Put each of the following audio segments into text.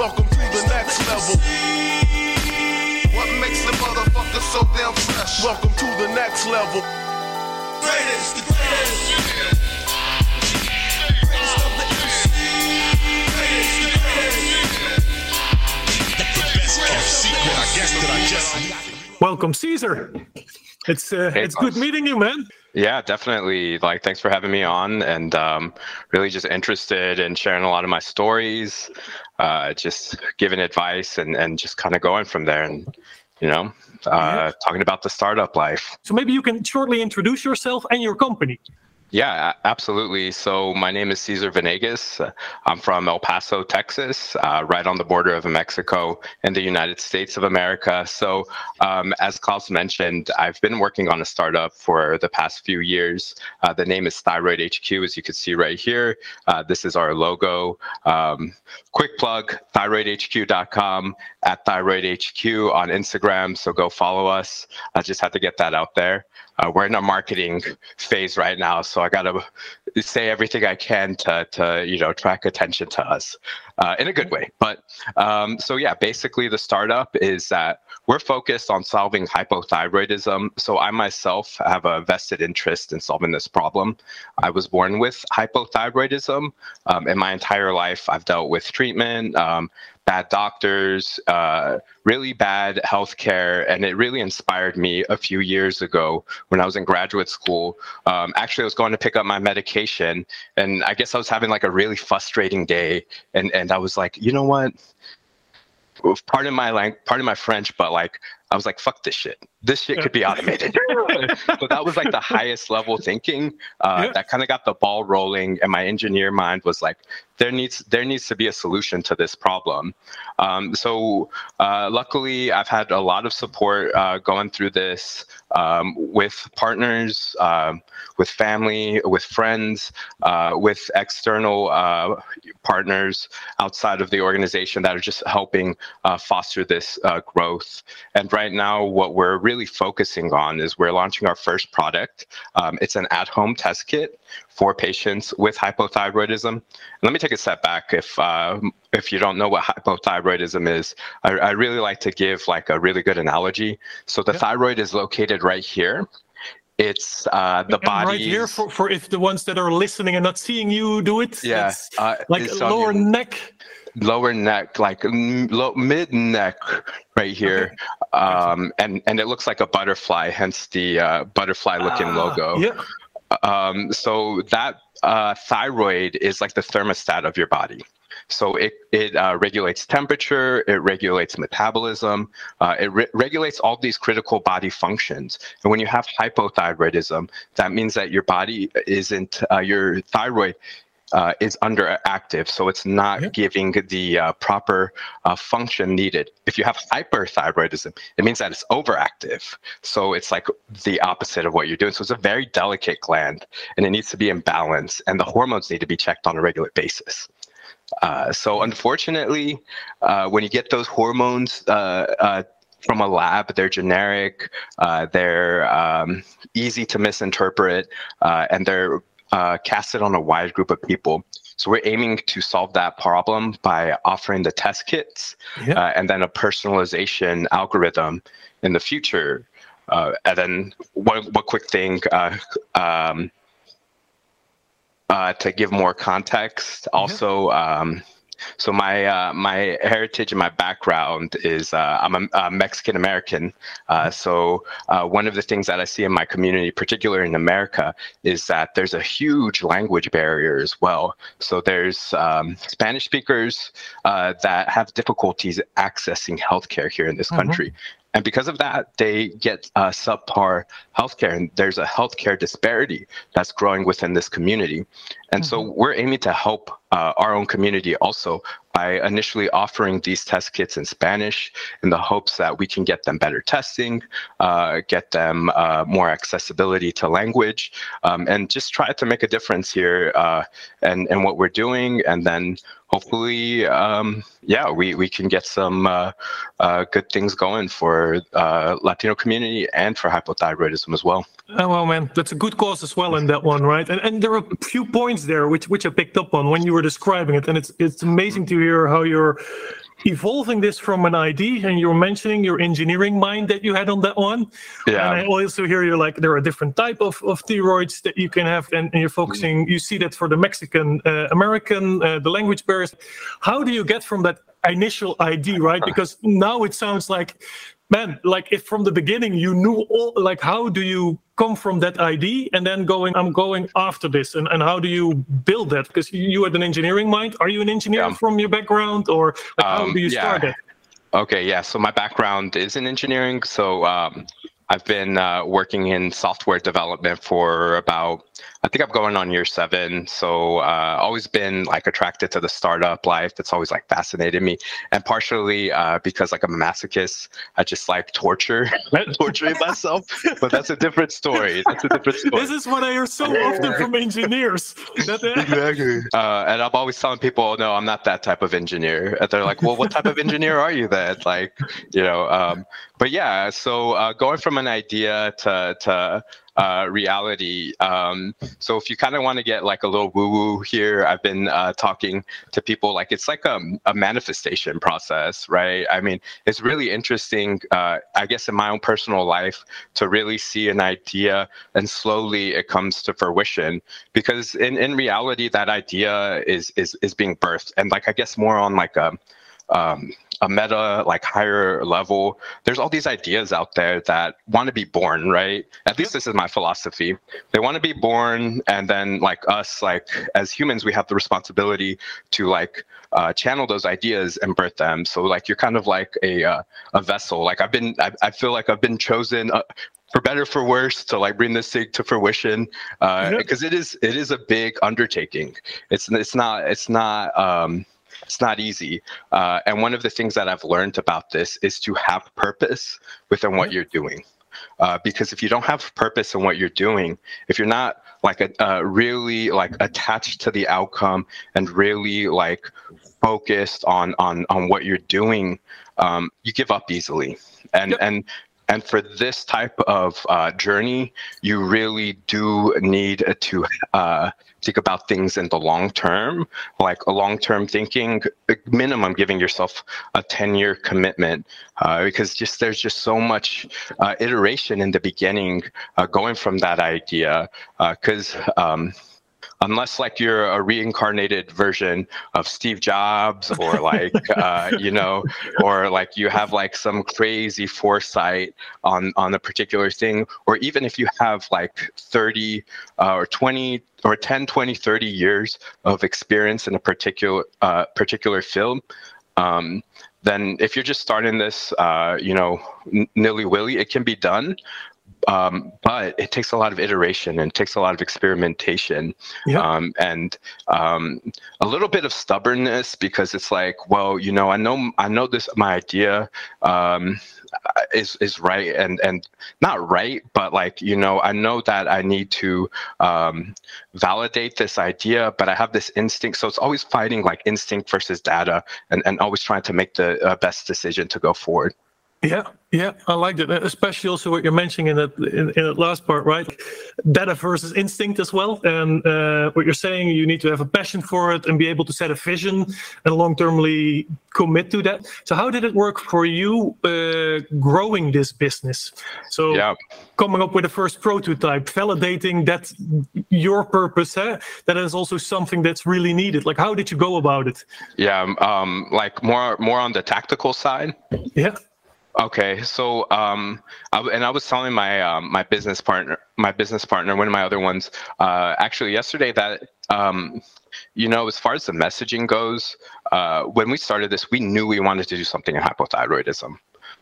Welcome to the next level. What makes the motherfucker so damn fresh? Welcome to the next level. Greatest, the greatest. Greatest of the Welcome, Cesar. It's uh, Hey, it's good meeting you, man. Yeah, definitely. Like, thanks for having me on, and um, really just interested in sharing a lot of my stories, uh, just giving advice, and and just kind of going from there, and you know, uh, talking about the startup life. So maybe you can shortly introduce yourself and your company. Yeah, absolutely. So my name is Cesar Venegas. I'm from El Paso, Texas, uh, right on the border of Mexico and the United States of America. So um, as Klaus mentioned, I've been working on a startup for the past few years. Uh, the name is Thyroid HQ, as you can see right here. Uh, this is our logo. Um, quick plug, thyroidhq.com, at thyroidhq on Instagram. So go follow us. I just had to get that out there. Uh, we're in a marketing phase right now, so I gotta say everything I can to, to you know track attention to us uh, in a good way. But um, so yeah, basically the startup is that we're focused on solving hypothyroidism. So I myself have a vested interest in solving this problem. I was born with hypothyroidism. Um, in my entire life, I've dealt with treatment. Um, bad doctors, uh, really bad healthcare, and it really inspired me a few years ago when I was in graduate school. Um, actually, I was going to pick up my medication, and I guess I was having like a really frustrating day, and and I was like, you know what? Pardon my lang- pardon my French, but like I was like, fuck this shit. This shit could be automated. so that was like the highest level thinking. Uh, Yeah. That kind of got the ball rolling, and my engineer mind was like, there needs there needs to be a solution to this problem. Um, so uh, luckily, I've had a lot of support uh, going through this um, with partners, um, with family, with friends, uh, with external uh, partners outside of the organization that are just helping uh, foster this uh, growth. And right now, what we're really focusing on is we're launching our first product. Um, it's an at-home test kit for patients with hypothyroidism. Let me take a step back. If uh, if you don't know what hypothyroidism is, I, I really like to give like a really good analogy. So the Yeah. thyroid is located right here. It's uh, the body. right here for, for if the ones that are listening and not seeing you do it. yeah, uh, like on lower your neck. Lower neck, like low, mid neck, right here, um, and and it looks like a butterfly, hence the uh, butterfly-looking Ah, logo. Yeah. Um, so that uh, thyroid is like the thermostat of your body. So it it uh, regulates temperature, it regulates metabolism, uh, it re- regulates all these critical body functions. And when you have hypothyroidism, that means that your body isn't uh, your thyroid. Uh, is underactive, so it's not giving the uh, proper uh, function needed. If you have hyperthyroidism, it means that it's overactive. So it's like the opposite of what you're doing. So it's a very delicate gland and it needs to be in balance, and the hormones need to be checked on a regular basis. Uh, so unfortunately, uh, when you get those hormones uh, uh, from a lab, they're generic, uh, they're um, easy to misinterpret, uh, and they're uh, it on a wide group of people. So we're aiming to solve that problem by offering the test kits Yeah. uh, and then a personalization algorithm in the future. Uh, and then one, one quick thing uh, um, uh, to give more context. Also, um, so my uh, my heritage and my background is uh, I'm a, a Mexican American. Uh, so uh, one of the things that I see in my community, particularly in America, is that there's a huge language barrier as well. So there's um, Spanish speakers uh, that have difficulties accessing healthcare here in this Mhm. country. And because of that, they get uh, subpar healthcare, and there's a healthcare disparity that's growing within this community. And so we're aiming to help uh, our own community also by initially offering these test kits in Spanish in the hopes that we can get them better testing, uh, get them uh, more accessibility to language, um, and just try to make a difference here uh, and, and what we're doing. And then hopefully, um, yeah, we, we can get some uh, uh, good things going for uh, Latino community and for hypothyroidism as well. Oh, well, man, that's a good cause as well in that one, right? And and there are a few points there which which I picked up on when you were describing it, and it's it's amazing to hear how you're evolving this from an ID, and you're mentioning your engineering mind that you had on that one. Yeah. And I also hear you like there are different type of, of thyroids that you can have, and, and you're focusing. You see that for the Mexican uh, American, uh, the language barriers. How do you get from that initial ID, right? Because now it sounds like man like if from the beginning you knew all like how do you come from that id and then going i'm going after this and, and how do you build that because you had an engineering mind are you an engineer Yeah. from your background or like, how Um, do you yeah. start it Okay, yeah. So my background is in engineering. So um, I've been uh, working in software development for about, I think I'm going on year seven. So uh, always been like attracted to the startup life. That's always like fascinated me, and partially uh, because like I'm a masochist, I just like torture, torturing myself. But that's a different story. That's a different story. this is what i hear so often from engineers exactly. Uh, and I'm always telling people, no, I'm not that type of engineer. And they're like, well, what type of engineer are you then? Like, you know, um, but yeah, so uh, going from an idea to, to uh, reality. Um, so if you kind of want to get like a little woo woo here, I've been uh, talking to people like it's like a, a manifestation process, right? I mean, it's really interesting, uh, I guess, in my own personal life to really see an idea and slowly it comes to fruition because in, in reality that idea is is is being birthed and like i guess more on like a um, a meta like higher level. There's all these ideas out there that want to be born right? At least this is my philosophy. They want to be born and then like us like as humans we have the responsibility to like uh, channel those ideas and birth them. So like you're kind of like a uh, a vessel. Like i've been I, I feel like i've been chosen uh, for better for worse to like bring this thing to fruition Yeah. because it is it is a big undertaking. It's it's not it's not um it's not easy. Uh, and one of the things that i've learned about this is to have purpose within what you're doing. Uh, because if you don't have purpose in what you're doing if you're not like a, uh, really like attached to the outcome and really like focused on on on what you're doing um, you give up easily. And Yep. and and for this type of uh, journey, you really do need to uh, think about things in the long term, like a long term thinking, minimum giving yourself a 10 year commitment, uh, because just there's just so much uh, iteration in the beginning uh, going from that idea. Because um, unless like you're a reincarnated version of Steve Jobs or like uh, you know or like you have like some crazy foresight on on a particular thing or even if you have like 30 uh, or 20 or 10 20 30 years of experience in a particular uh, particular field um, then if you're just starting this uh, you know n- nilly willy it can be done um, but it takes a lot of iteration and takes a lot of experimentation. Yeah. um, and um, a little bit of stubbornness because it's like well you know i know i know this my idea um, is is right and and not right but like you know i know that i need to um, validate this idea but i have this instinct. So it's always fighting like instinct versus data and, and always trying to make the uh, best decision to go forward Yeah, yeah, I liked it, especially also what you're mentioning in that in, in that last part, right? Data versus instinct as well, and uh, what you're saying, you need to have a passion for it and be able to set a vision and long-termly commit to that. So, how did it work for you uh, growing this business? So, yeah coming up with a first prototype, validating that your purpose, eh, that is also something that's really needed. Like, how did you go about it? yeah um, like more more on the tactical side Yeah, Okay, so um, I, and I was telling my um, my business partner, my business partner, one of my other ones, uh, actually yesterday that um, you know, as far as the messaging goes, uh, when we started this, we knew we wanted to do something in hypothyroidism.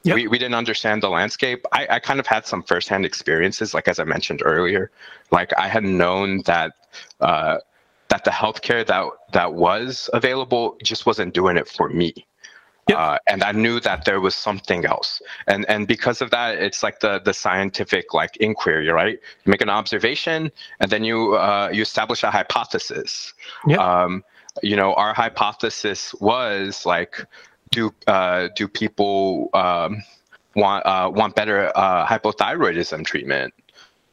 Yep. We, we didn't understand the landscape. I, I kind of had some firsthand experiences, like as I mentioned earlier. Like I had known that uh, that the healthcare that that was available just wasn't doing it for me. Yep. Uh, and I knew that there was something else, and and because of that, it's like the the scientific like inquiry, right? You make an observation, and then you uh, you establish a hypothesis. Yeah. Um, you know, our hypothesis was like, do uh, do people um, want uh, want better uh, hypothyroidism treatment?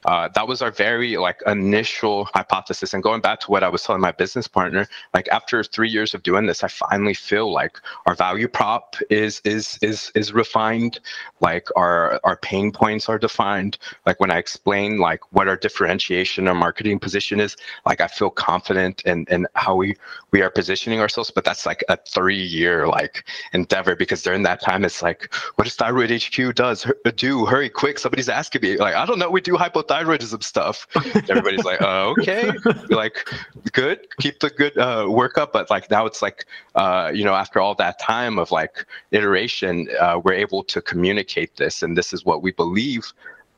Uh, that was our very like initial hypothesis. And going back to what I was telling my business partner, like after three years of doing this, I finally feel like our value prop is is is is refined. Like our our pain points are defined. Like when I explain like what our differentiation or marketing position is, like I feel confident in in how we we are positioning ourselves. But that's like a three year like endeavor because during that time it's like, what does Thyroid HQ does do? Hurry quick! Somebody's asking me. Like I don't know. We do hypothyroidism stuff. Everybody's like, oh, okay, like good. Keep the good uh, work up. But like now it's like, uh, you know, after all that time of like iteration, uh, we're able to communicate this, and this is what we believe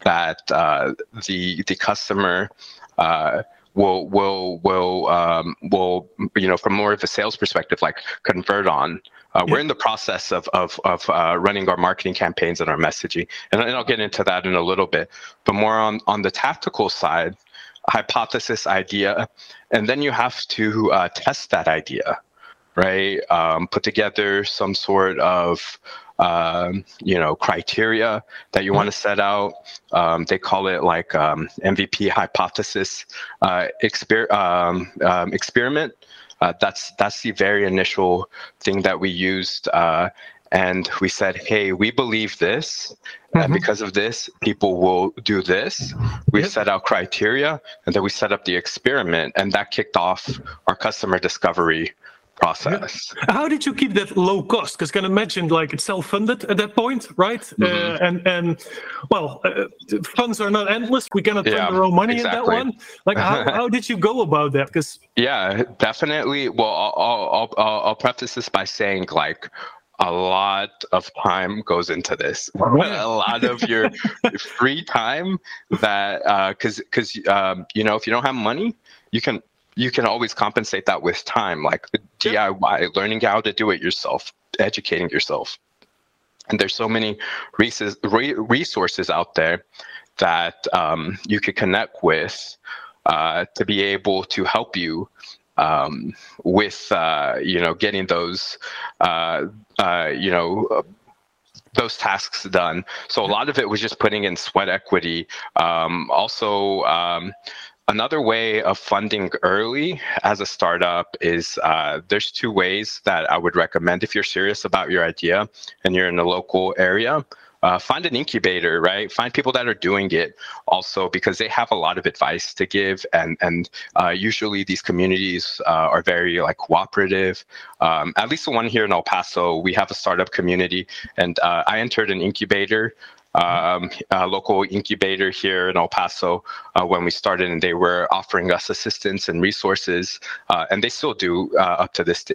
that uh, the the customer. Uh, will will will um, will you know from more of a sales perspective like convert on uh, yeah. We're in the process of of of uh, running our marketing campaigns and our messaging, and, and I'll get into that in a little bit. But more on on the tactical side, hypothesis idea, and then you have to uh, test that idea, right? Um, put together some sort of um, you know criteria that you want to set out. Um, they call it like um, MVP hypothesis uh, exper- um, um, experiment. Uh, that's that's the very initial thing that we used, uh, and we said, "Hey, we believe this, mm-hmm. and because of this, people will do this." We yep. set out criteria, and then we set up the experiment, and that kicked off our customer discovery process. How did you keep that low cost? Because I can imagine like it's self-funded at that point, right? Mm-hmm. Uh, and and well, uh, funds are not endless. We cannot yeah, our own money exactly. in that one. Like how, how did you go about that? Because yeah, definitely. Well, I'll, I'll I'll I'll preface this by saying like a lot of time goes into this a lot of your free time that because uh, because um, you know if you don't have money you can you can always compensate that with time, like DIY, learning how to do it yourself, educating yourself. And there's so many resources out there that um, you could connect with uh, to be able to help you um, with uh, you know getting those uh, uh you know those tasks done. So a lot of it was just putting in sweat equity. Um, also, um, Another way of funding early as a startup is uh, there's two ways that I would recommend if you're serious about your idea and you're in a local area. Uh, find an incubator, right? Find people that are doing it also because they have a lot of advice to give, and and uh, usually these communities uh, are very like cooperative. Um, at least the one here in El Paso, we have a startup community, and uh, I entered an incubator um, a local incubator here in El Paso uh, when we started, and they were offering us assistance and resources, uh, and they still do uh, up to this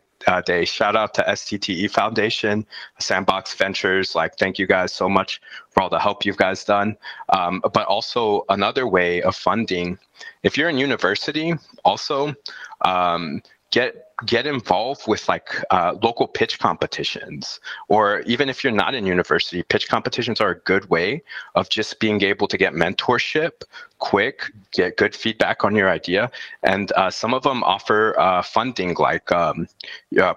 day. Shout out to STTE Foundation, Sandbox Ventures. Like, thank you guys so much for all the help you've guys done. Um, but also another way of funding, if you're in university, also um, get get involved with like uh, local pitch competitions or even if you're not in university pitch competitions are a good way of just being able to get mentorship quick get good feedback on your idea and uh, some of them offer uh, funding like um,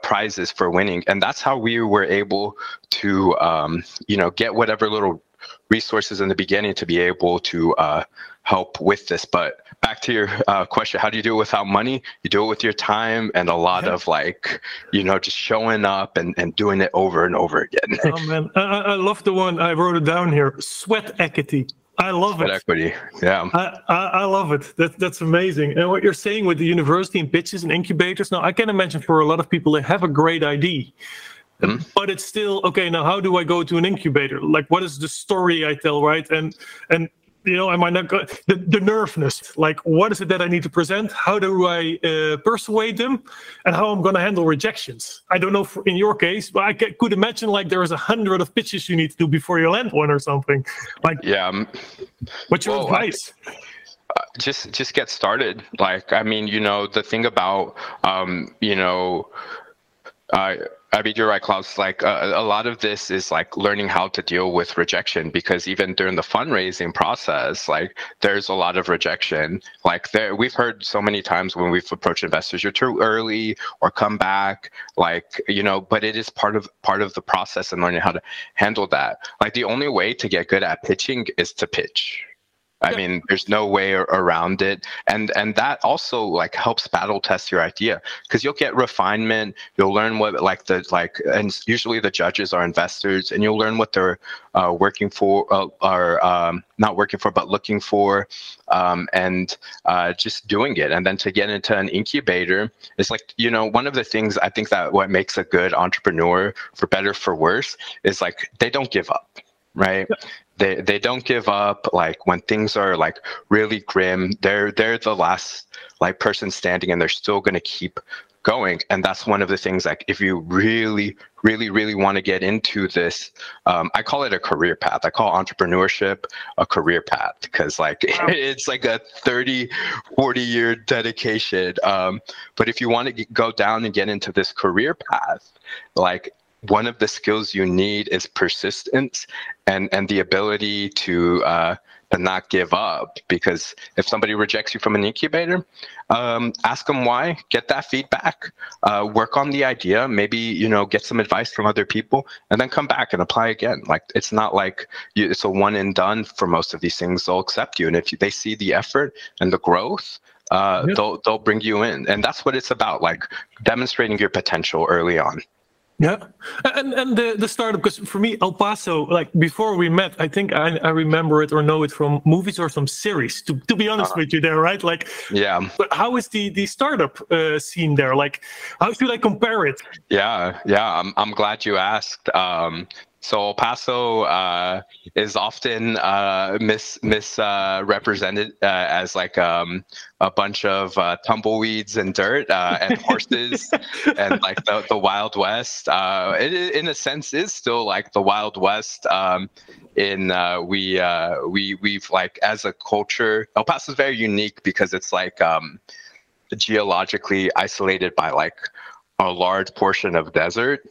prizes for winning and that's how we were able to um, you know get whatever little resources in the beginning to be able to uh, help with this. But back to your uh, question how do you do it without money? You do it with your time and a lot of like you know just showing up and, and doing it over and over again. Oh man. I, I love the one i wrote it down here. Sweat equity. I love sweat it. Equity, yeah. I, I, I, love it. That, that's amazing. And what you're saying with the university and pitches and incubators, now I can imagine for a lot of people they have a great idea, Mm-hmm. but it's still okay now how do i go to an incubator like what is the story i tell right and and you know, am I not going the, the nervousness? Like, what is it that I need to present? How do I uh, persuade them, and how I'm going to handle rejections? I don't know for, in your case, but I could imagine like there is a hundred of pitches you need to do before you land one or something. Like, yeah. Um, what's your well, advice? I, uh, just just get started. Like, I mean, you know, the thing about, um, you know, uh, I mean, you're right, Klaus. Like uh, a lot of this is like learning how to deal with rejection because even during the fundraising process, like there's a lot of rejection. Like there, we've heard so many times when we've approached investors, you're too early or come back. Like you know, but it is part of part of the process and learning how to handle that. Like the only way to get good at pitching is to pitch I yeah. mean, there's no way around it, and and that also like helps battle test your idea because you'll get refinement. You'll learn what like the like, and usually the judges are investors, and you'll learn what they're uh, working for, uh, are um, not working for, but looking for, um, and uh, just doing it. And then to get into an incubator it's like you know one of the things I think that what makes a good entrepreneur, for better for worse, is like they don't give up right they they don't give up like when things are like really grim they're they're the last like person standing and they're still going to keep going. And that's one of the things like if you really really really want to get into this um, i call it a career path. I call entrepreneurship a career path because like it's like a 30 40 year dedication. Um, but if you want to go down and get into this career path like one of the skills you need is persistence and and the ability to uh, to not give up. Because if somebody rejects you from an incubator, um, ask them why, get that feedback, uh, work on the idea, maybe you know get some advice from other people, and then come back and apply again. Like it's not like you, it's a one and done for most of these things. They'll accept you, and if they see the effort and the growth. Uh, yep. they'll they'll bring you in, and that's what it's about. Like demonstrating your potential early on. Yeah, and and the the startup because for me El Paso like before we met I think I, I remember it or know it from movies or some series to to be honest uh, with you there right? Like yeah. but how is the the startup uh, scene there? Like how should I compare it? Yeah yeah I'm I'm glad you asked. Um so El Paso uh, is often uh, mis misrepresented uh, uh, as like um, a bunch of uh, tumbleweeds and dirt uh, and horses and like the, the Wild West. it in a sense is still like the Wild West. Um, in we we we've like as a culture, El Paso is very unique because it's like um, geologically isolated by like a large portion of desert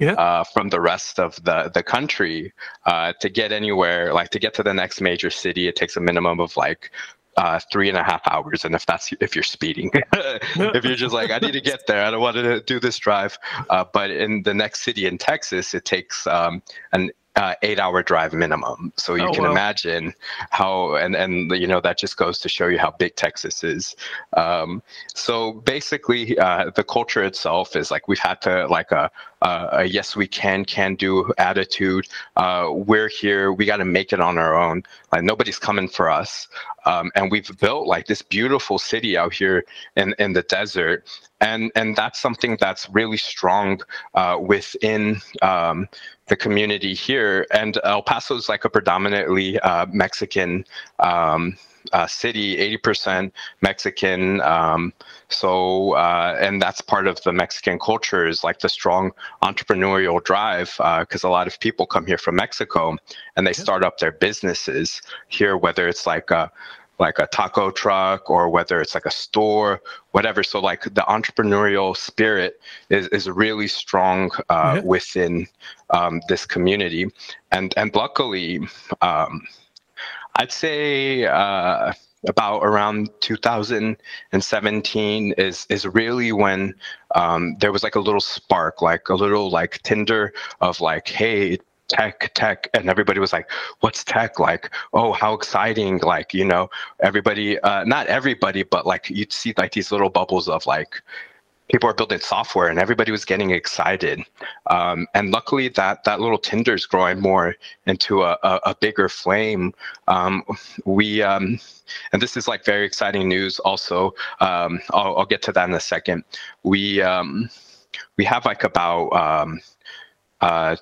yeah. uh, from the rest of the the country uh, to get anywhere. Like to get to the next major city, it takes a minimum of like uh, three and a half hours. And if that's if you're speeding, if you're just like, I need to get there, I don't want to do this drive. Uh, but in the next city in Texas, it takes um, an uh, eight hour drive minimum. So you oh, can wow. imagine how, and, and, you know, that just goes to show you how big Texas is. Um, so basically, uh, the culture itself is like we've had to, like, a, a yes, we can, can do attitude. Uh, we're here, we got to make it on our own. Like, nobody's coming for us. Um, and we've built like this beautiful city out here in, in the desert and and that's something that's really strong uh, within um, the community here. And El Paso is like a predominantly uh, Mexican um, uh, city, 80% Mexican. Um, so, uh, and that's part of the Mexican culture is like the strong entrepreneurial drive because uh, a lot of people come here from Mexico and they start up their businesses here, whether it's like a like a taco truck or whether it's like a store, whatever. So like the entrepreneurial spirit is, is really strong uh, within um, this community. And, and luckily, um, I'd say uh, about around 2017 is is really when um, there was like a little spark, like a little like tinder of like, hey, tech, tech, and everybody was like, "What's tech like? Oh, how exciting!" Like you know, everybody, uh, not everybody, but like you'd see like these little bubbles of like people are building software and everybody was getting excited um, and luckily that that little tinder is growing more into a, a, a bigger flame um, we um, and this is like very exciting news also um, I'll, I'll, get to that in a second we um, we have like about um, uh,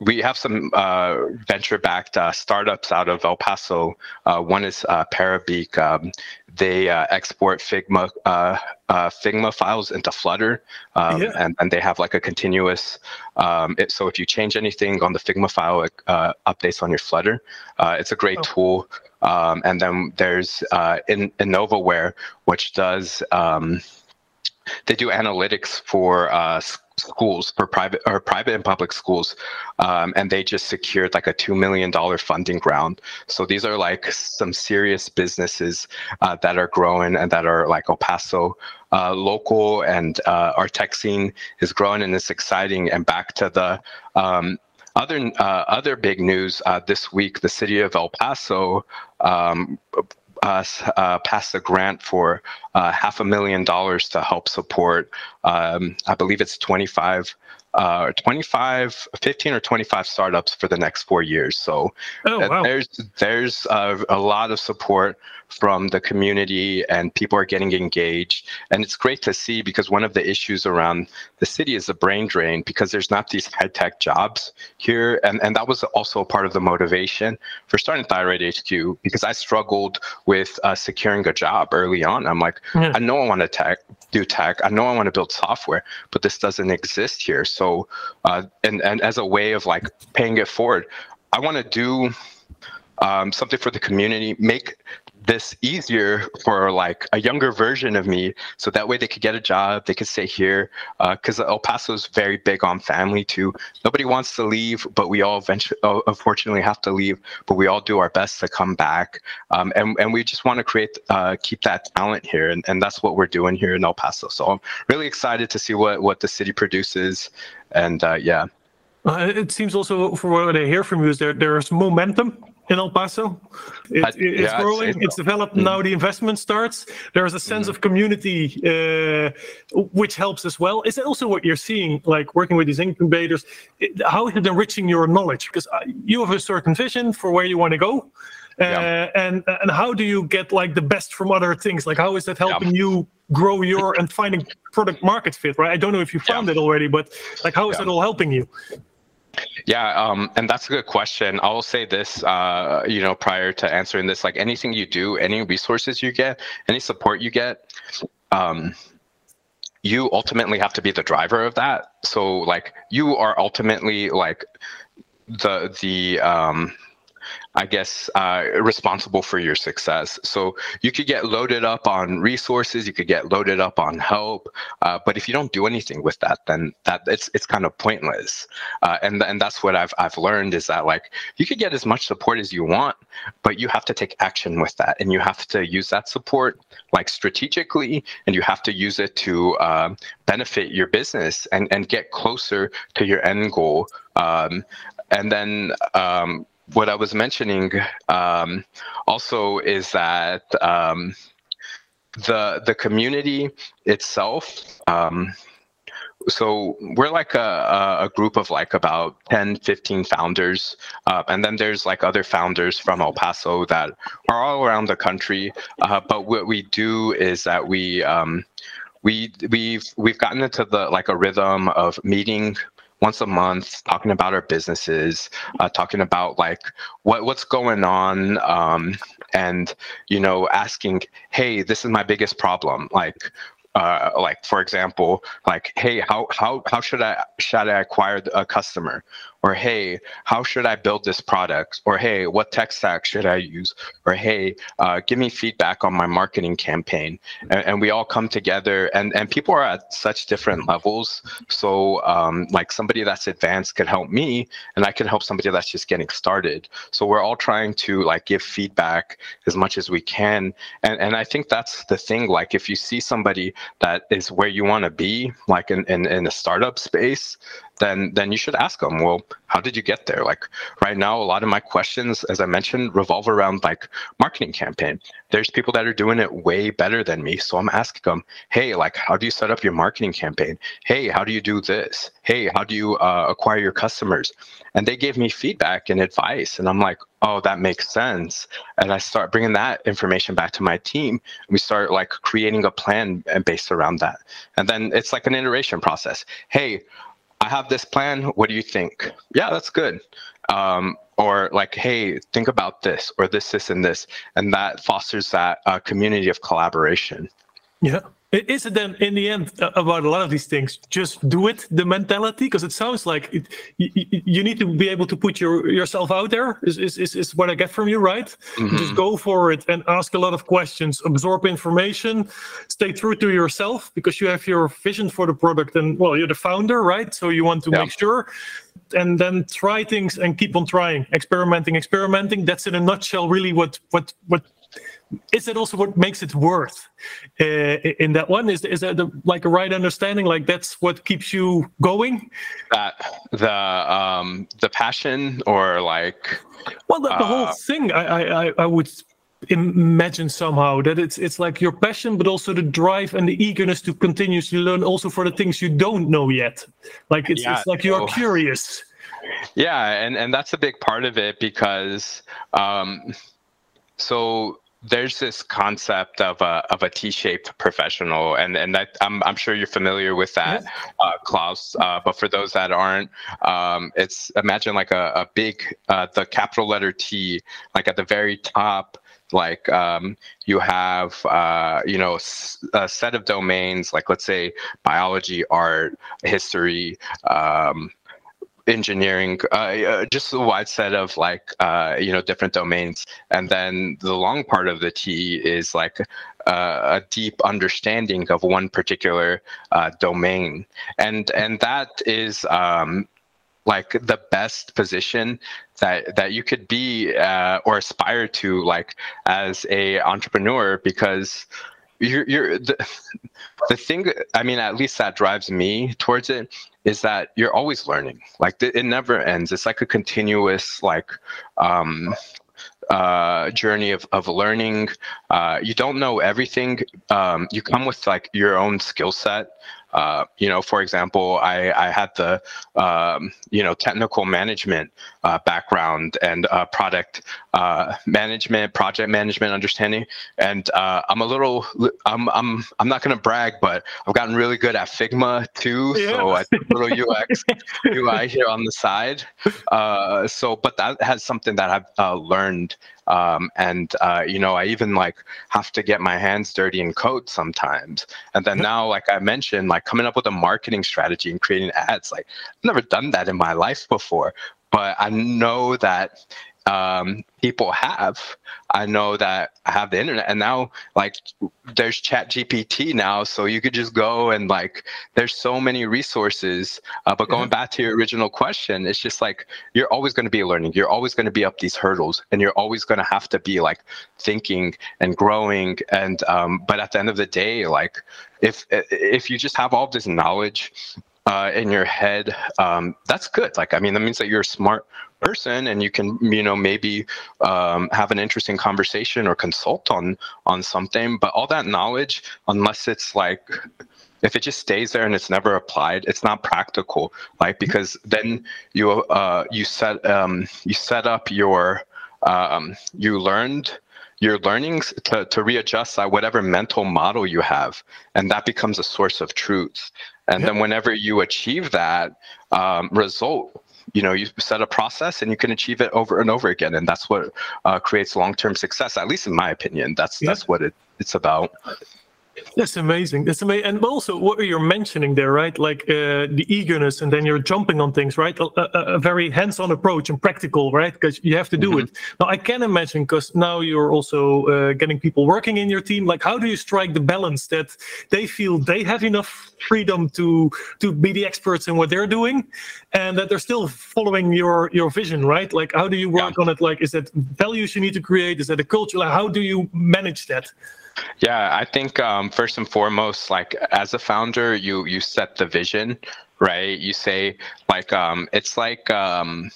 we have some uh, venture-backed uh, startups out of El Paso. Uh, one is uh, Parabeac. Um, they uh, export Figma uh, Figma files into Flutter, um, yeah. and, and they have like a continuous. Um, it, so if you change anything on the Figma file, it updates on your Flutter. it's a great oh. tool. Um, and then there's in InnovaWare, which does um, they do analytics for schools for private or private and public schools um, and they just secured like a $2 million funding round so these are like some serious businesses uh, that are growing and that are like el paso uh, local and uh, our tech scene is growing and it's exciting and back to the um, other uh, other big news uh, this week: the city of El Paso um, uh, uh, passed a grant for uh, half a million dollars to help support. Um, I believe it's 25 uh, 25, 15 or 25 startups for the next four years. So oh, wow. there's there's a, a, lot of support from the community and people are getting engaged. And it's great to see because one of the issues around the city is the brain drain because there's not these high tech jobs here. And, and that was also a part of the motivation for starting Thyroid HQ because I struggled with uh, securing a job early on. I'm like. I know I want to tech, do tech. I know I want to build software, but this doesn't exist here. So, uh, and, and as a way of like paying it forward, I want to do um, something for the community, make this easier for like a younger version of me so that way they could get a job they could stay here because uh, el paso is very big on family too. Nobody wants to leave but we all eventually uh, unfortunately have to leave but we all do our best to come back. Um, and, and we just want to create uh, keep that talent here and, and that's what we're doing here in el paso. So i'm really excited to see what what the city produces and uh, yeah. Uh, it seems also from what I hear from you is there there's momentum in El Paso. It, I, it's yeah, growing. It's, it's developed. Mm. Now the investment starts. There's a sense mm. of community, uh, which helps as well. Is that also what you're seeing, like working with these incubators? It, how is it enriching your knowledge? Because uh, you have a certain vision for where you want to go. Uh, yeah. and and how do you get like the best from other things like how is that helping yeah. you grow your and finding product market fit right i don't know if you found it already but like how is that all helping you yeah, um, and that's a good question. I will say this, uh, you know, prior to answering this, like anything you do, any resources you get, any support you get, um, you ultimately have to be the driver of that. So, like, you are ultimately like the the um, I guess, uh, responsible for your success. So you could get loaded up on resources, you could get loaded up on help, uh, but if you don't do anything with that, then that it's it's kind of pointless. Uh, and and that's what I've I've learned is that like you could get as much support as you want, but you have to take action with that, and you have to use that support like strategically, and you have to use it to um, benefit your business and and get closer to your end goal. Um, and then um, what I was mentioning um, also is that um, the the community itself. Um, so we're like a, a group of like about 10 15 founders uh, and then there's like other founders from el paso that are all around the country uh, but what we do is that we um, we we've we've gotten into the like a rhythm of meeting once a month talking about our businesses uh, talking about like what what's going on um, and you know asking hey this is my biggest problem like uh, like for example, like, hey, how how how should I should I acquire a customer? Or hey, how should I build this product? Or hey, what tech stack should I use? Or hey, uh, give me feedback on my marketing campaign. And, and, we all come together, and and people are at such different levels. So um, like somebody that's advanced could help me, and I can help somebody that's just getting started. So we're all trying to like give feedback as much as we can. And and I think that's the thing. Like if you see somebody that is where you want to be, like in, in, in a startup space, then then you should ask them, well, how did you get there? Like right now, a lot of my questions, as I mentioned, revolve around like marketing campaign. There's people that are doing it way better than me. So I'm asking them, hey, like how do you set up your marketing campaign? Hey, how do you do this? Hey, how do you uh, acquire your customers? And they gave me feedback and advice. And I'm like, oh, that makes sense. And I start bringing that information back to my team. We start like creating a plan based around that. And then it's like an iteration process. Hey, I have this plan. What do you think? Yeah, that's good. Um, or like, hey, think about this, or this, this, and this, and that fosters that uh, community of collaboration. Yeah. Is it then in the end about a lot of these things? Just do it, the mentality, because it sounds like it, you, you, need to be able to put your yourself out there. Is is is, is what I get from you, right? Mm-hmm. Just go for it and ask a lot of questions, absorb information, stay true to yourself because you have your vision for the product, and well, you're the founder, right? So you want to yeah. make sure, and then try things and keep on trying, experimenting, experimenting. That's in a nutshell, really what what what is that also what makes it worth uh, in that one? Is is that the, like a right understanding? Like that's what keeps you going? That the um the passion or like well the, the uh, whole thing I, I I would imagine somehow that it's it's like your passion but also the drive and the eagerness to continuously learn also for the things you don't know yet like it's, yeah, it's like you're curious yeah and and that's a big part of it because um so there's this concept of a of a T-shaped professional, and and that, I'm I'm sure you're familiar with that, yes. uh, Klaus. Uh, but for those that aren't, um, it's imagine like a a big uh, the capital letter T, like at the very top. Like um, you have, uh, you know, a set of domains, like let's say biology, art, history, um, engineering, uh, uh, just a wide set of like uh, you know different domains, and then the long part of the T is like uh, a deep understanding of one particular uh, domain, and and that is. Um, like the best position that that you could be uh, or aspire to like as a entrepreneur because you're, you're the, the thing i mean at least that drives me towards it is that you're always learning like it never ends it's like a continuous like um uh, journey of, of learning. Uh, you don't know everything. Um, you come with like your own skill set. Uh, you know, for example, I, I had the, um, you know, technical management uh, background and uh, product uh, management, project management understanding. And uh, I'm a little, I'm, I'm, I'm not going to brag, but I've gotten really good at Figma too. Yeah. So I did a little UX, UI here on the side. so, but that has something that I've learned um, and uh, you know, I even like have to get my hands dirty in code sometimes. And then now, like I mentioned, like coming up with a marketing strategy and creating ads, like I've never done that in my life before. But I know that um, people have. I know that I have the internet, and now like there's Chat GPT now, so you could just go and like there's so many resources. Uh, but going back to your original question, it's just like you're always going to be learning. You're always going to be up these hurdles, and you're always going to have to be like thinking and growing. And um, but at the end of the day, like if if you just have all this knowledge uh, in your head, um, that's good. Like, I mean, that means that you're a smart person and you can, you know, maybe um, have an interesting conversation or consult on on something. But all that knowledge, unless it's like if it just stays there and it's never applied, it's not practical. Like because then you uh, you set um, you set up your um, you learned your learnings to, to readjust that whatever mental model you have and that becomes a source of truth and then whenever you achieve that um, result you know you set a process and you can achieve it over and over again. And that's what uh, creates long-term success at least in my opinion. That's that's what it, it's about that's amazing. That's amazing. And also, what you're mentioning there, right? Like uh, the eagerness, and then you're jumping on things, right? A, a, a very hands-on approach and practical, right? Because you have to do mm-hmm. it. Now, I can imagine because now you're also uh, getting people working in your team. Like, how do you strike the balance that they feel they have enough freedom to to be the experts in what they're doing, and that they're still following your your vision, right? Like, how do you work yeah. on it? Like, is that values you need to create? Is that a culture? Like, how do you manage that? Yeah, I think um, first and foremost, like as a founder, you you set the vision, right? You say like um, it's like um,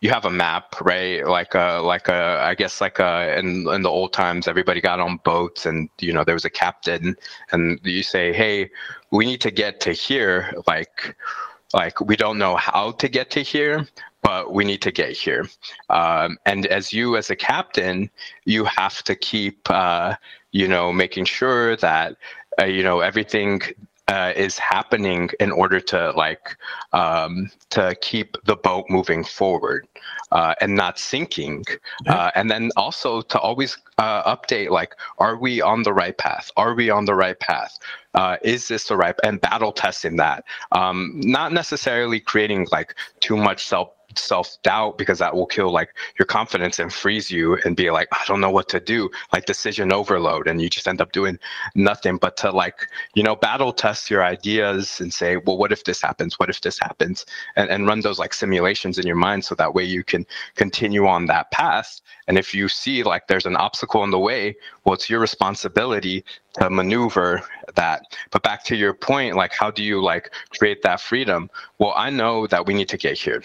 you have a map, right? Like a like a I guess like a in in the old times, everybody got on boats, and you know there was a captain, and you say, hey, we need to get to here, like like we don't know how to get to here but we need to get here. Um, and as you, as a captain, you have to keep, uh, you know, making sure that, uh, you know, everything uh, is happening in order to like um, to keep the boat moving forward uh, and not sinking. Uh, and then also to always uh, update like are we on the right path? Are we on the right path? Uh, is this the right and battle testing that. Um, not necessarily creating like too much self self doubt because that will kill like your confidence and freeze you and be like i don't know what to do. Like decision overload and you just end up doing nothing but to like you know battle test your ideas and say well what if this happens? What if this happens? And, and run those like simulations in your mind so that way you can continue on that path. And if you see like there's an obstacle in the way well it's your responsibility to maneuver that. But back to your point like how do you like create that freedom? Well i know that we need to get here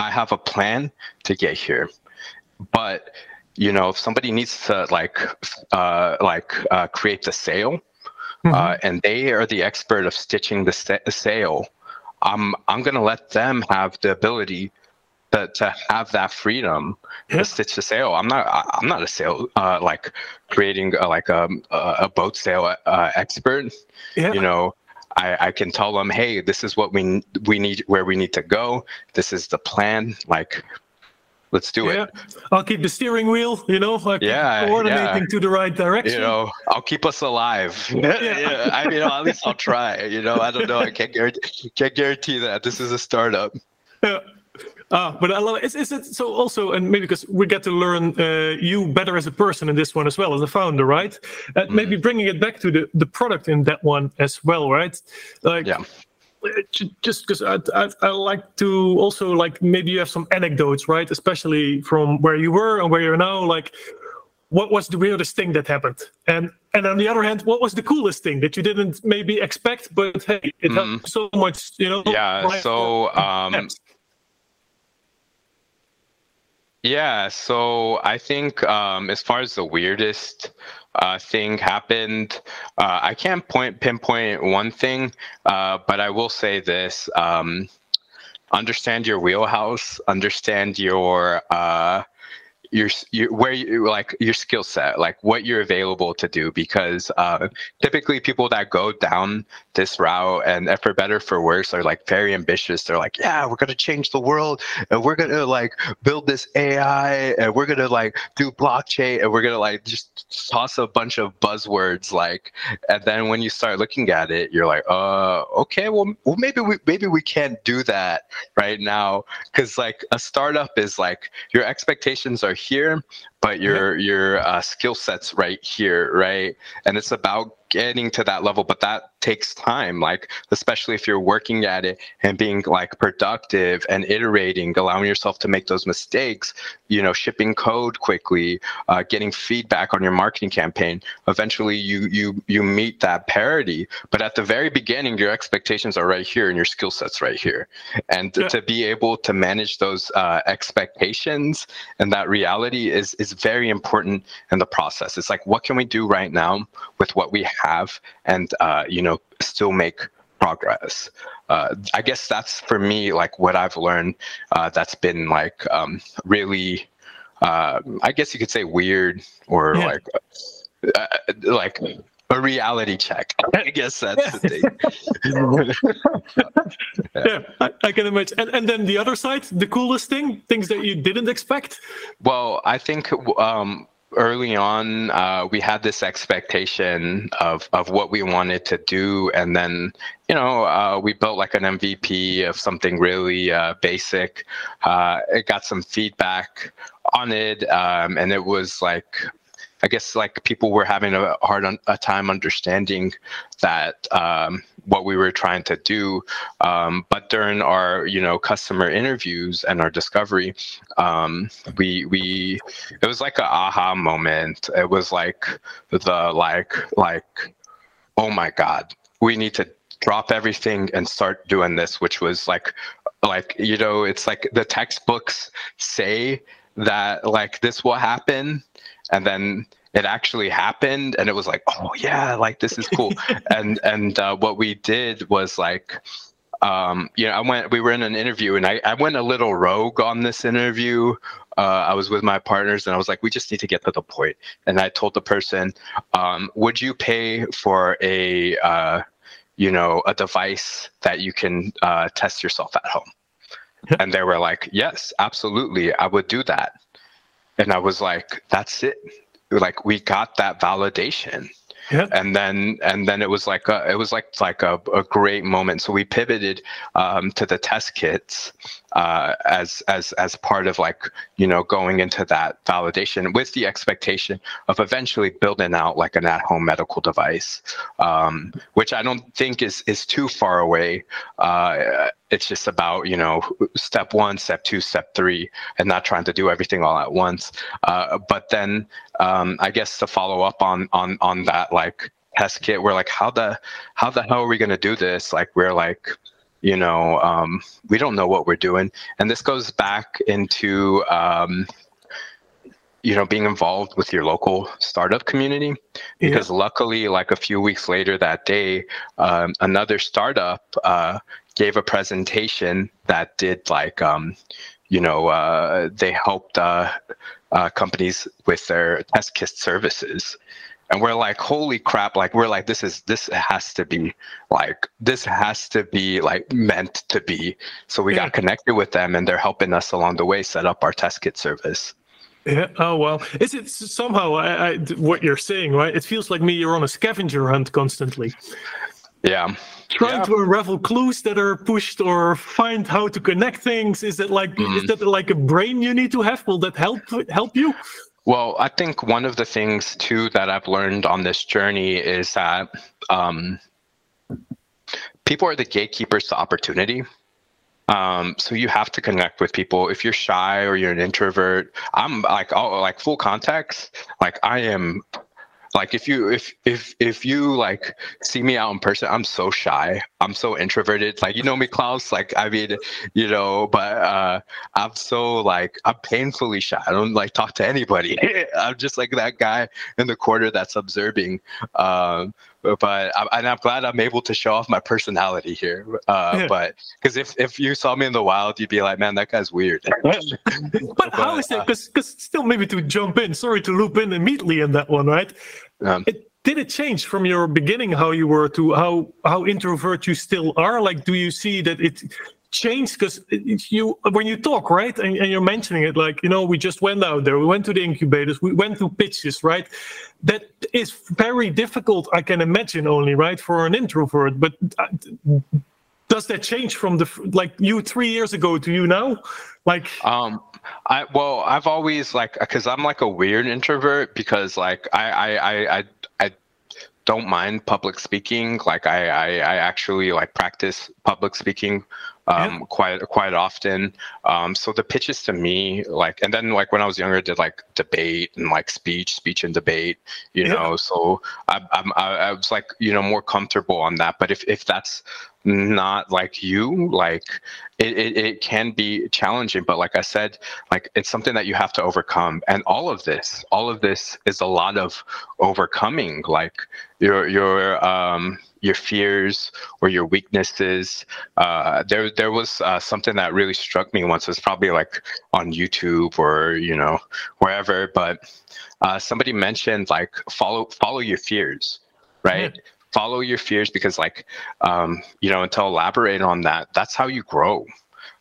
I have a plan to get here, but you know, if somebody needs to like uh, like uh, create the sail, mm-hmm. uh, and they are the expert of stitching the, the sail, I'm I'm gonna let them have the ability to, to have that freedom yeah. to stitch the sail. I'm not I'm not a sail uh, like creating a, like a a boat sail uh, expert. Yeah. You know, I, I can tell them, hey, this is what we we need, where we need to go. This is the plan. Like, let's do yeah. it. I'll keep the steering wheel, you know, like yeah, coordinating yeah. to the right direction. You know, I'll keep us alive. yeah. yeah. I mean, at least I'll try. You know, I don't know. I can't guarantee, can't guarantee that. This is a startup. Yeah. Ah, but I love it. Is, is it so also, and maybe because we get to learn uh, you better as a person in this one as well as a founder, right? Uh, mm. Maybe bringing it back to the the product in that one as well, right? Like, yeah. Uh, just because I, I, I like to also like maybe you have some anecdotes, right? Especially from where you were and where you're now. Like, what was the weirdest thing that happened? And and on the other hand, what was the coolest thing that you didn't maybe expect, but hey, it mm. helped so much, you know? Yeah. So um, yeah, so I think um, as far as the weirdest uh, thing happened, uh, I can't point pinpoint one thing, uh, but I will say this: um, understand your wheelhouse, understand your uh, your, your where you like your skill set like what you're available to do because uh, typically people that go down this route and for better for worse are like very ambitious. They're like yeah we're gonna change the world and we're gonna like build this ai and we're gonna like do blockchain and we're gonna like just toss a bunch of buzzwords like and then when you start looking at it you're like uh okay well, well maybe we maybe we can't do that right now. Because like a startup is like your expectations are here but your your uh, skill sets right here right? And it's about getting to that level but that takes time like especially if you're working at it and being like productive and iterating allowing yourself to make those mistakes you know shipping code quickly uh, getting feedback on your marketing campaign eventually you you you meet that parity. But at the very beginning your expectations are right here and your skill sets right here. And yeah. to be able to manage those uh, expectations and that reality is is very important in the process it's like what can we do right now with what we have and uh, you know still make progress. Uh, I guess that's for me like what I've learned. Uh, that's been like um, really, uh, I guess you could say weird or yeah. like uh, like a reality check. I guess that's yeah. the thing. yeah, yeah I, I, can imagine. And, and then the other side, the coolest thing, things that you didn't expect. Well, I think um, early on, uh, we had this expectation of, of what we wanted to do. And then, you know, uh, we built like an MVP of something really uh, basic. Uh, it got some feedback on it. Um, and it was like, I guess like people were having a hard un- a time understanding that um, what we were trying to do. Um, but during our, you know, customer interviews and our discovery, um, we we it was like an aha moment. It was like the like like, oh my god, we need to drop everything and start doing this, which was like like you know, it's like the textbooks say that like this will happen and then it actually happened and it was like oh yeah like this is cool. And and uh, what we did was like um, you know i went we were in an interview and i, I went a little rogue on this interview. Uh, i was with my partners and i was like we just need to get to the point. And i told the person um, would you pay for a uh, you know a device that you can uh, test yourself at home? And they were like yes absolutely i would do that and i was like that's it like we got that validation yeah. and then and then it was like a, it was like like a, a great moment. So we pivoted um, to the test kits uh, as as as part of like you know going into that validation with the expectation of eventually building out like an at-home medical device, um, which I don't think is is too far away. Uh, it's just about you know step one, step two, step three, and not trying to do everything all at once. Uh, but then um, I guess to follow up on on on that like test kit, we're like, how the how the hell are we going to do this? Like we're like you know um, we don't know what we're doing. And this goes back into um, you know being involved with your local startup community. Because yeah. luckily like a few weeks later that day um, another startup uh, gave a presentation that did like um, you know uh, they helped uh, uh companies with their test kit services and we're like holy crap like we're like this is this has to be like this has to be like meant to be so we yeah. got connected with them and they're helping us along the way set up our test kit service yeah. Oh well. Is it somehow I, I, what you're saying, right? It feels like me. You're on a scavenger hunt constantly. Yeah. Trying yeah. to unravel clues that are pushed or find how to connect things. Is it like mm. is that like a brain you need to have? Will that help help you? Well, I think one of the things too that I've learned on this journey is that um, people are the gatekeepers to opportunity. Um, so you have to connect with people. If you're shy or you're an introvert, I'm like, oh, like full context. Like I am like if you if if if you like see me out in person i'm so shy. I'm so introverted. Like you know me klaus? Like i mean you know but uh i'm so like i'm painfully shy. I don't like talk to anybody. I'm just like that guy in the corner that's observing um but I'm, and I'm glad I'm able to show off my personality here. Uh, yeah. But because if, if you saw me in the wild, you'd be like, man, that guy's weird. but, but how is that? Because because still, maybe to jump in, sorry to loop in immediately in that one, right? Um, it, did it change from your beginning how you were to how how introvert you still are? Like, do you see that it changed because you when you talk right and, and, you're mentioning it like you know we just went out there we went to the incubators we went to pitches right that is very difficult i can imagine only right for an introvert but uh, does that change from the like you three years ago to you now like um i well i've always like because i'm like a weird introvert because like i i i, I don't mind public speaking. Like I, I, I actually like practice public speaking um, yeah. quite quite often. Um, so the pitches to me, like, and then like when I was younger, I did like debate and like speech, speech and debate. You yeah. know, so I, I'm I, I was like you know more comfortable on that. But if if that's not like you like it, it, it, can be challenging but like i said like it's something that you have to overcome. And all of this all of this is a lot of overcoming like your your um your fears or your weaknesses. Uh there there was uh, something that really struck me once. It's probably like on youtube or you know wherever but uh somebody mentioned like follow follow your fears right? Yeah follow your fears because like um, you know and to elaborate on that that's how you grow.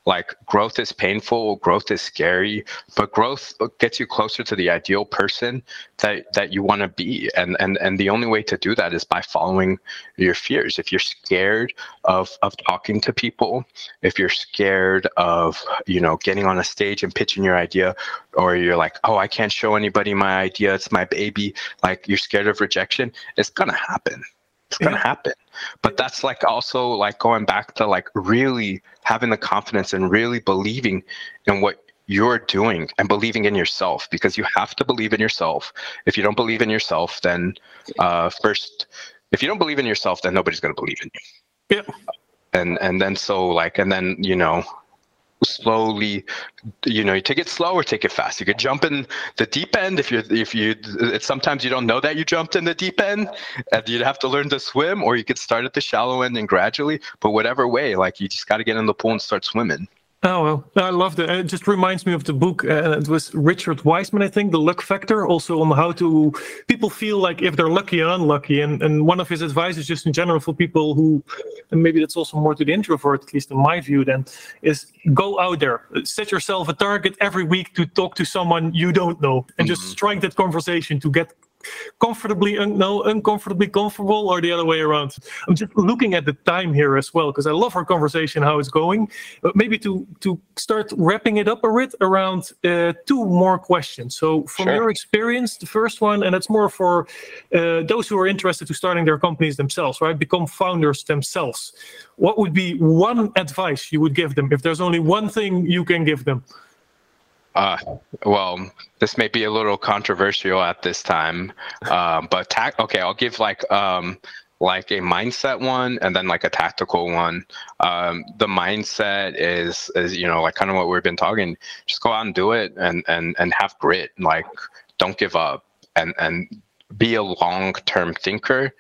Like growth is painful growth is scary but growth gets you closer to the ideal person that that you want to be. And and and the only way to do that is by following your fears. If you're scared of of talking to people if you're scared of you know getting on a stage and pitching your idea or you're like oh i can't show anybody my idea it's my baby like you're scared of rejection it's going to happen it's going to yeah. happen. But that's like also like going back to like really having the confidence and really believing in what you're doing and believing in yourself because you have to believe in yourself. If you don't believe in yourself then uh first if you don't believe in yourself then nobody's going to believe in you. Yeah. And and then so like and then you know slowly you know you take it slow or take it fast. You could jump in the deep end if you're if you it's sometimes you don't know that you jumped in the deep end and you'd have to learn to swim or you could start at the shallow end and gradually but whatever way like you just got to get in the pool and start swimming Oh well, I love it. It just reminds me of the book. Uh, it was Richard Wiseman, I think, the luck factor, also on how to people feel like if they're lucky and unlucky. And and one of his advice is just in general for people who, and maybe that's also more to the introvert, at least in my view, then is go out there, set yourself a target every week to talk to someone you don't know, and mm-hmm. just strike that conversation to get comfortably un- no uncomfortably comfortable or the other way around? I'm just looking at the time here as well because i love our conversation how it's going. But maybe to to start wrapping it up a bit around uh, two more questions. So from Sure. your experience the first one and it's more for uh, those who are interested to starting their companies themselves right? Become founders themselves. What would be one advice you would give them if there's only one thing you can give them Uh, well, this may be a little controversial at this time, um, but ta- okay, I'll give like um, like a mindset one and then like a tactical one. Um, the mindset is is you know like kind of what we've been talking. Just go out and do it and and and have grit. Like don't give up and and be a long term thinker,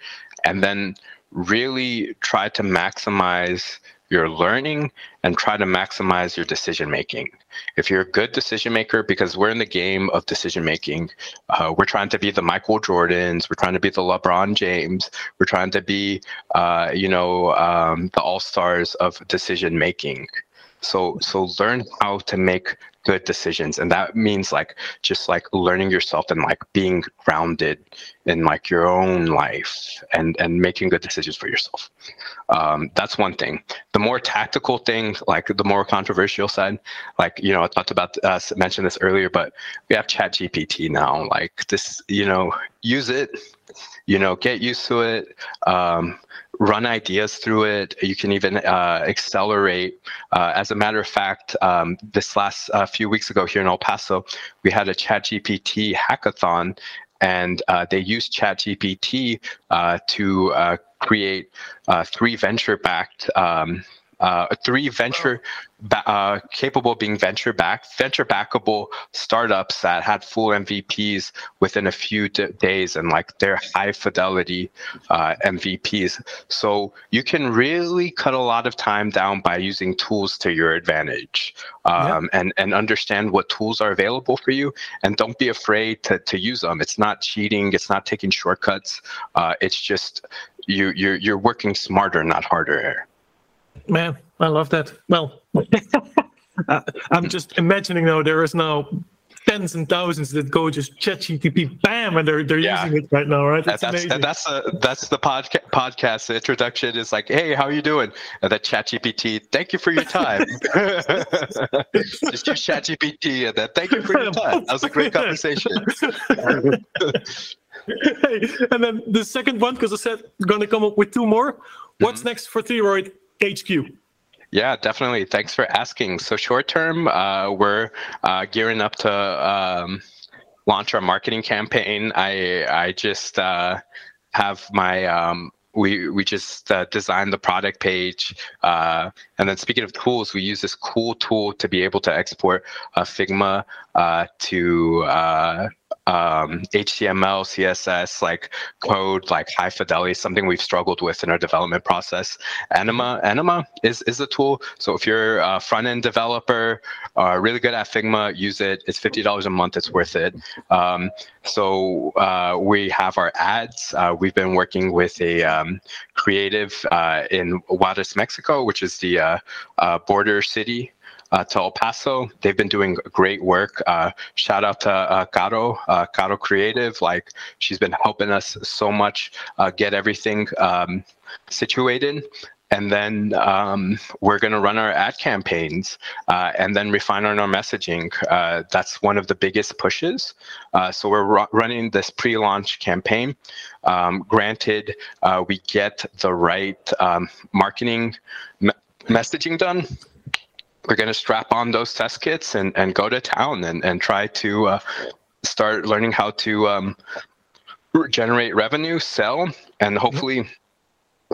and then really try to maximize your learning and try to maximize your decision making if you're a good decision maker because we're in the game of decision making uh, we're trying to be the michael jordans we're trying to be the lebron james we're trying to be uh, you know um, the all-stars of decision making so so learn how to make good decisions. And that means like just like learning yourself and like being grounded in like your own life and and making good decisions for yourself. Um, that's one thing. The more tactical thing like the more controversial side like you know i talked about uh, mentioned this earlier but we have chat gpt now. Like this you know use it you know get used to it um, run ideas through it. You can even uh, accelerate uh, as a matter of fact um, this last uh, few weeks ago here in el paso we had a chat gpt hackathon and uh, they used ChatGPT uh, to uh, create three venture-backed, um, uh, three venture ba- uh, capable being venture-backed, venture-backable startups that had full MVPs within a few d- days, and like they're high-fidelity uh, MVPs. So you can really cut a lot of time down by using tools to your advantage, um, and and understand what tools are available for you, and don't be afraid to to use them. It's not cheating. It's not taking shortcuts. Uh, it's just you you're you're working smarter, not harder. Man, I love that. Well, I'm just imagining now there is now tens and thousands that go just chat GTP, bam, and they're they're Yeah. using it right now, right? That- That's, that's amazing. that's the that's the podca- podcast. The introduction is like, "Hey, how are you doing?" And then ChatGPT, "Thank you for your time." Just use ChatGPT, and then "Thank you for your time." That was a great conversation. Hey, and then the second one, because I said gonna come up with two more. Mm-hmm. What's next for Thyroid HQ? Yeah, definitely. Thanks for asking. So short term, uh, we're uh, gearing up to um, launch our marketing campaign. I I just uh, have my um, we we just uh, designed the product page, uh, and then speaking of tools, we use this cool tool to be able to export uh, Figma uh, to. Um, HTML, CSS, like code, like high fidelity, something we've struggled with in our development process. Anima, Anima is is a tool. So if you're a front end developer, uh, really good at Figma, use it. It's fifty dollars a month. It's worth it. Um, so uh, we have our ads. Uh, we've been working with a um, creative uh, in Juarez, Mexico, which is the uh, uh, border city uh, to El Paso. They've been doing great work. Uh, shout out to uh, Caro, uh, Caro Creative. Like she's been helping us so much uh, get everything um, situated. And then um, we're going to run our ad campaigns uh, and then refine on our messaging. Uh, that's one of the biggest pushes. So we're ru- running this pre-launch campaign. Um, granted, we get the right um, marketing me- messaging done we're going to strap on those test kits and, and go to town and, and try to uh, start learning how to um, generate revenue, sell, and hopefully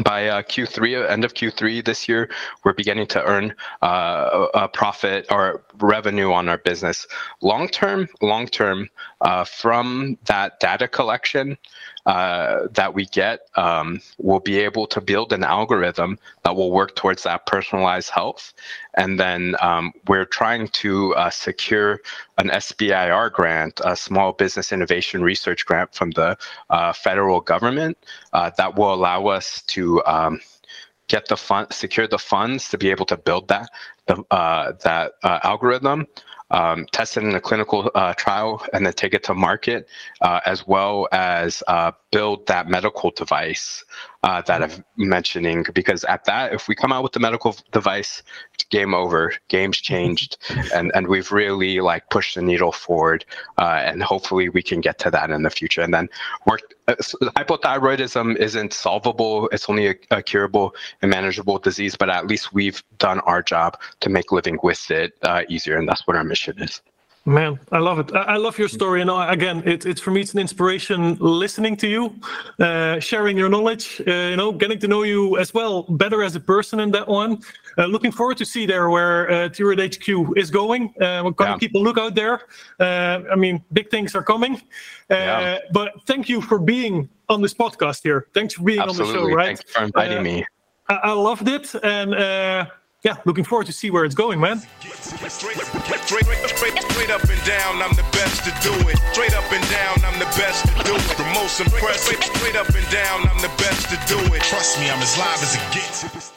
by uh, Q3, end of Q3 this year, we're beginning to earn uh, a profit or revenue on our business. Long term, long term, uh, from that data collection uh, that we get, um, we'll be able to build an algorithm that will work towards that personalized health. And then um, we're trying to uh, secure an SBIR grant, a Small Business Innovation Research grant from the uh, federal government uh, that will allow us to um, get the fund, secure the funds to be able to build that uh, that algorithm. Um, test it in a clinical uh, trial and then take it to market, uh, as well as uh, build that medical device uh, that I'm mentioning. Because at that, if we come out with the medical device, game over, game's changed, and and we've really like pushed the needle forward, uh, and hopefully we can get to that in the future. And then work. Uh, hypothyroidism isn't solvable; it's only a, a, curable and manageable disease. But at least we've done our job to make living with it easier, and that's what our mission is. Man, I love it. I love your story, and again, it, it's for me, it's an inspiration listening to you, uh, sharing your knowledge, uh, you know, getting to know you as well better as a person in that one. Uh, looking forward to see there where uh, HQ is going. Uh, we're going to keep a look out there. Uh, I mean, big things are coming. Uh, yeah. But thank you for being on this podcast here. Thanks for being Absolutely. on the show. Right? Thanks for inviting me. I, I loved it, and yeah, looking forward to see where it's going, man. Straight, up and down, I'm the best to do it. Straight up and down, I'm the best to do it. The most impressive. Straight up and down, I'm the best to do it. Trust me, I'm as live as it gets.